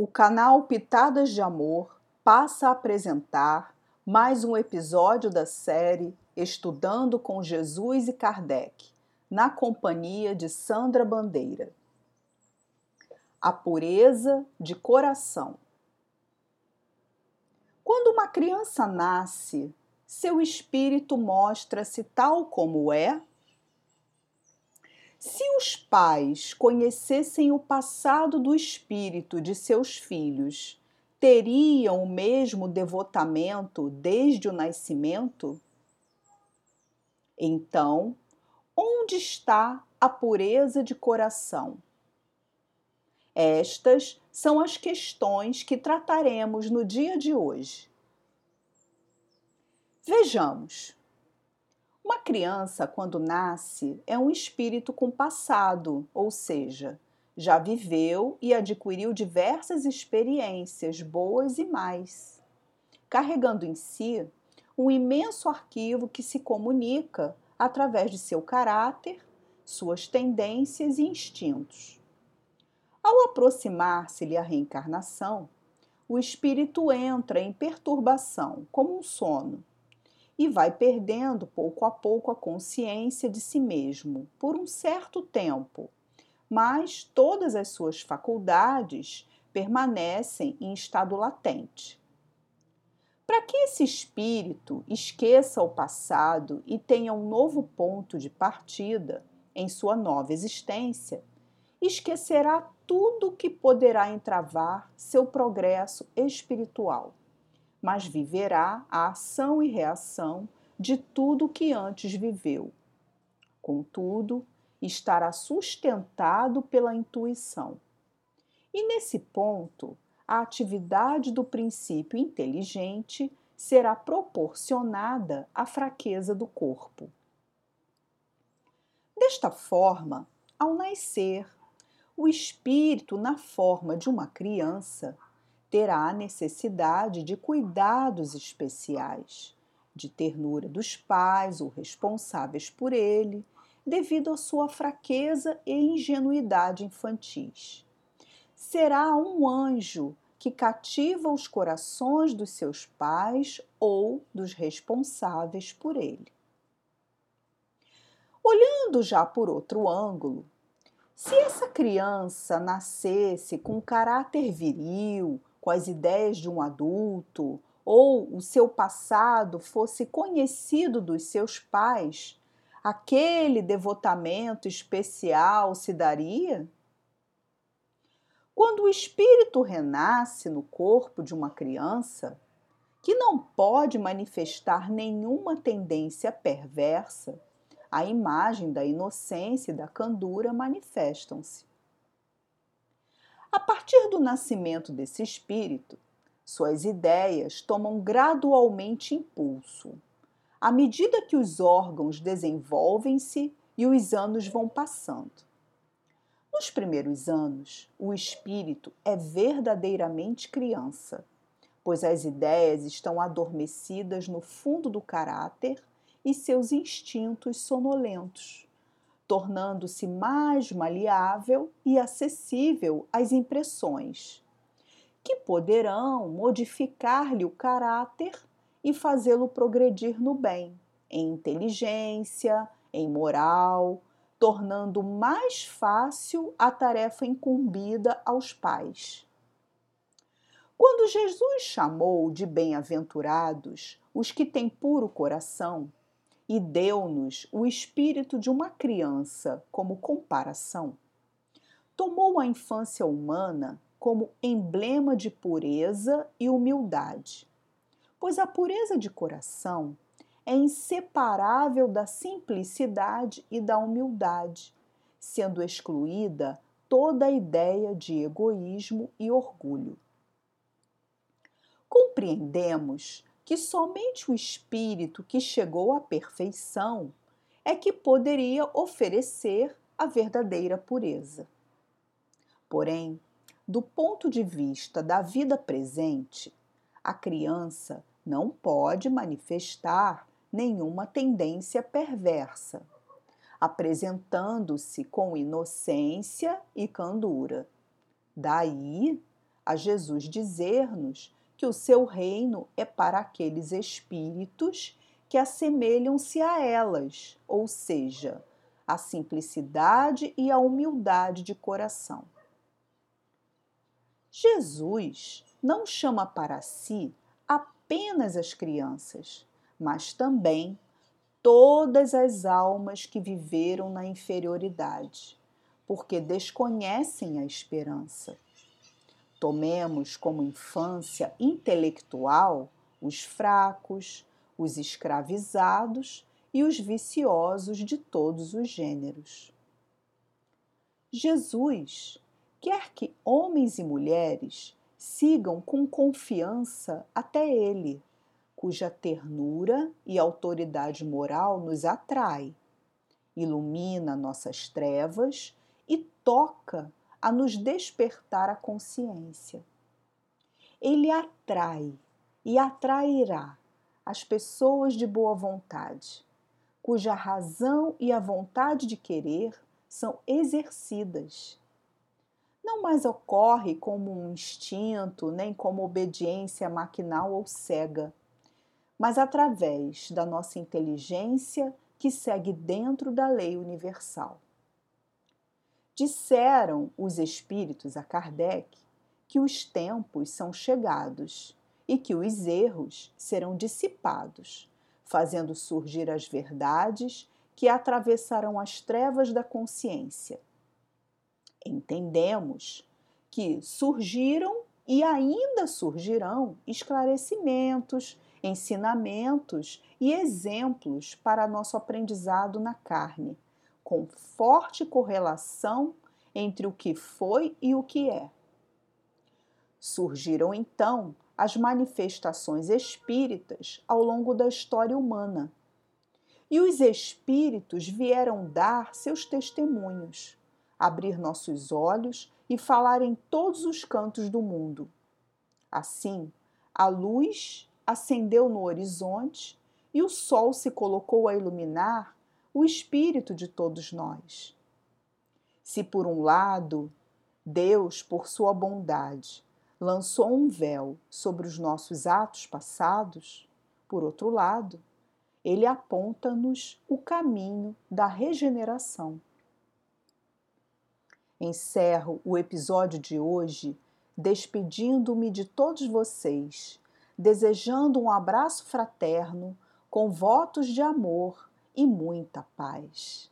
O canal Pitadas de Amor passa a apresentar mais um episódio da série Estudando com Jesus e Kardec, na companhia de Sandra Bandeira. A pureza de coração. Quando uma criança nasce, seu espírito mostra-se tal como é se os pais conhecessem o passado do espírito de seus filhos, teriam o mesmo devotamento desde o nascimento? Então, onde está a pureza de coração? Estas são as questões que trataremos no dia de hoje. Vejamos. Uma criança, quando nasce, é um espírito com passado, ou seja, já viveu e adquiriu diversas experiências, boas e mais, carregando em si um imenso arquivo que se comunica através de seu caráter, suas tendências e instintos. Ao aproximar-se-lhe a reencarnação, o espírito entra em perturbação, como um sono, e vai perdendo pouco a pouco a consciência de si mesmo por um certo tempo, mas todas as suas faculdades permanecem em estado latente. Para que esse espírito esqueça o passado e tenha um novo ponto de partida em sua nova existência, esquecerá tudo que poderá entravar seu progresso espiritual mas viverá a ação e reação de tudo que antes viveu. Contudo, estará sustentado pela intuição. E nesse ponto, a atividade do princípio inteligente será proporcionada à fraqueza do corpo. Desta forma, ao nascer, o espírito, na forma de uma criança, terá necessidade de cuidados especiais, de ternura dos pais ou responsáveis por ele, devido à sua fraqueza e ingenuidade infantis. Será um anjo que cativa os corações dos seus pais ou dos responsáveis por ele. Olhando já por outro ângulo, se essa criança nascesse com caráter viril, com as ideias de um adulto, ou o seu passado fosse conhecido dos seus pais, aquele devotamento especial se daria? Quando o espírito renasce no corpo de uma criança, que não pode manifestar nenhuma tendência perversa, a imagem da inocência e da candura manifestam-se. A partir do nascimento desse espírito, suas ideias tomam gradualmente impulso, à medida que os órgãos desenvolvem-se e os anos vão passando. Nos primeiros anos, o espírito é verdadeiramente criança, pois as ideias estão adormecidas no fundo do caráter e seus instintos sonolentos tornando-se mais maleável e acessível às impressões, que poderão modificar-lhe o caráter e fazê-lo progredir no bem, em inteligência, em moral, tornando mais fácil a tarefa incumbida aos pais. Quando Jesus chamou de bem-aventurados os que têm puro coração, e deu-nos o espírito de uma criança como comparação. Tomou a infância humana como emblema de pureza e humildade, pois a pureza de coração é inseparável da simplicidade e da humildade, sendo excluída toda a ideia de egoísmo e orgulho. Compreendemos que somente o espírito que chegou à perfeição é que poderia oferecer a verdadeira pureza. Porém, do ponto de vista da vida presente, a criança não pode manifestar nenhuma tendência perversa, apresentando-se com inocência e candura. Daí a Jesus dizer-nos que o seu reino é para aqueles espíritos que assemelham-se a elas, ou seja, a simplicidade e a humildade de coração. Jesus não chama para si apenas as crianças, mas também todas as almas que viveram na inferioridade, porque desconhecem a esperança. Tomemos como infância intelectual os fracos, os escravizados e os viciosos de todos os gêneros. Jesus quer que homens e mulheres sigam com confiança até Ele, cuja ternura e autoridade moral nos atrai, ilumina nossas trevas e toca a nos despertar a consciência. Ele atrai e atrairá as pessoas de boa vontade, cuja razão e a vontade de querer são exercidas. Não mais ocorre como um instinto, nem como obediência maquinal ou cega, mas através da nossa inteligência que segue dentro da lei universal. Disseram os espíritos a Kardec que os tempos são chegados e que os erros serão dissipados, fazendo surgir as verdades que atravessarão as trevas da consciência. Entendemos que surgiram e ainda surgirão esclarecimentos, ensinamentos e exemplos para nosso aprendizado na carne com forte correlação entre o que foi e o que é. Surgiram então as manifestações espíritas ao longo da história humana. E os espíritos vieram dar seus testemunhos, abrir nossos olhos e falar em todos os cantos do mundo. Assim, a luz acendeu no horizonte e o sol se colocou a iluminar o espírito de todos nós. Se, por um lado, Deus, por sua bondade, lançou um véu sobre os nossos atos passados, por outro lado, ele aponta-nos o caminho da regeneração. Encerro o episódio de hoje despedindo-me de todos vocês, desejando um abraço fraterno com votos de amor e muita paz.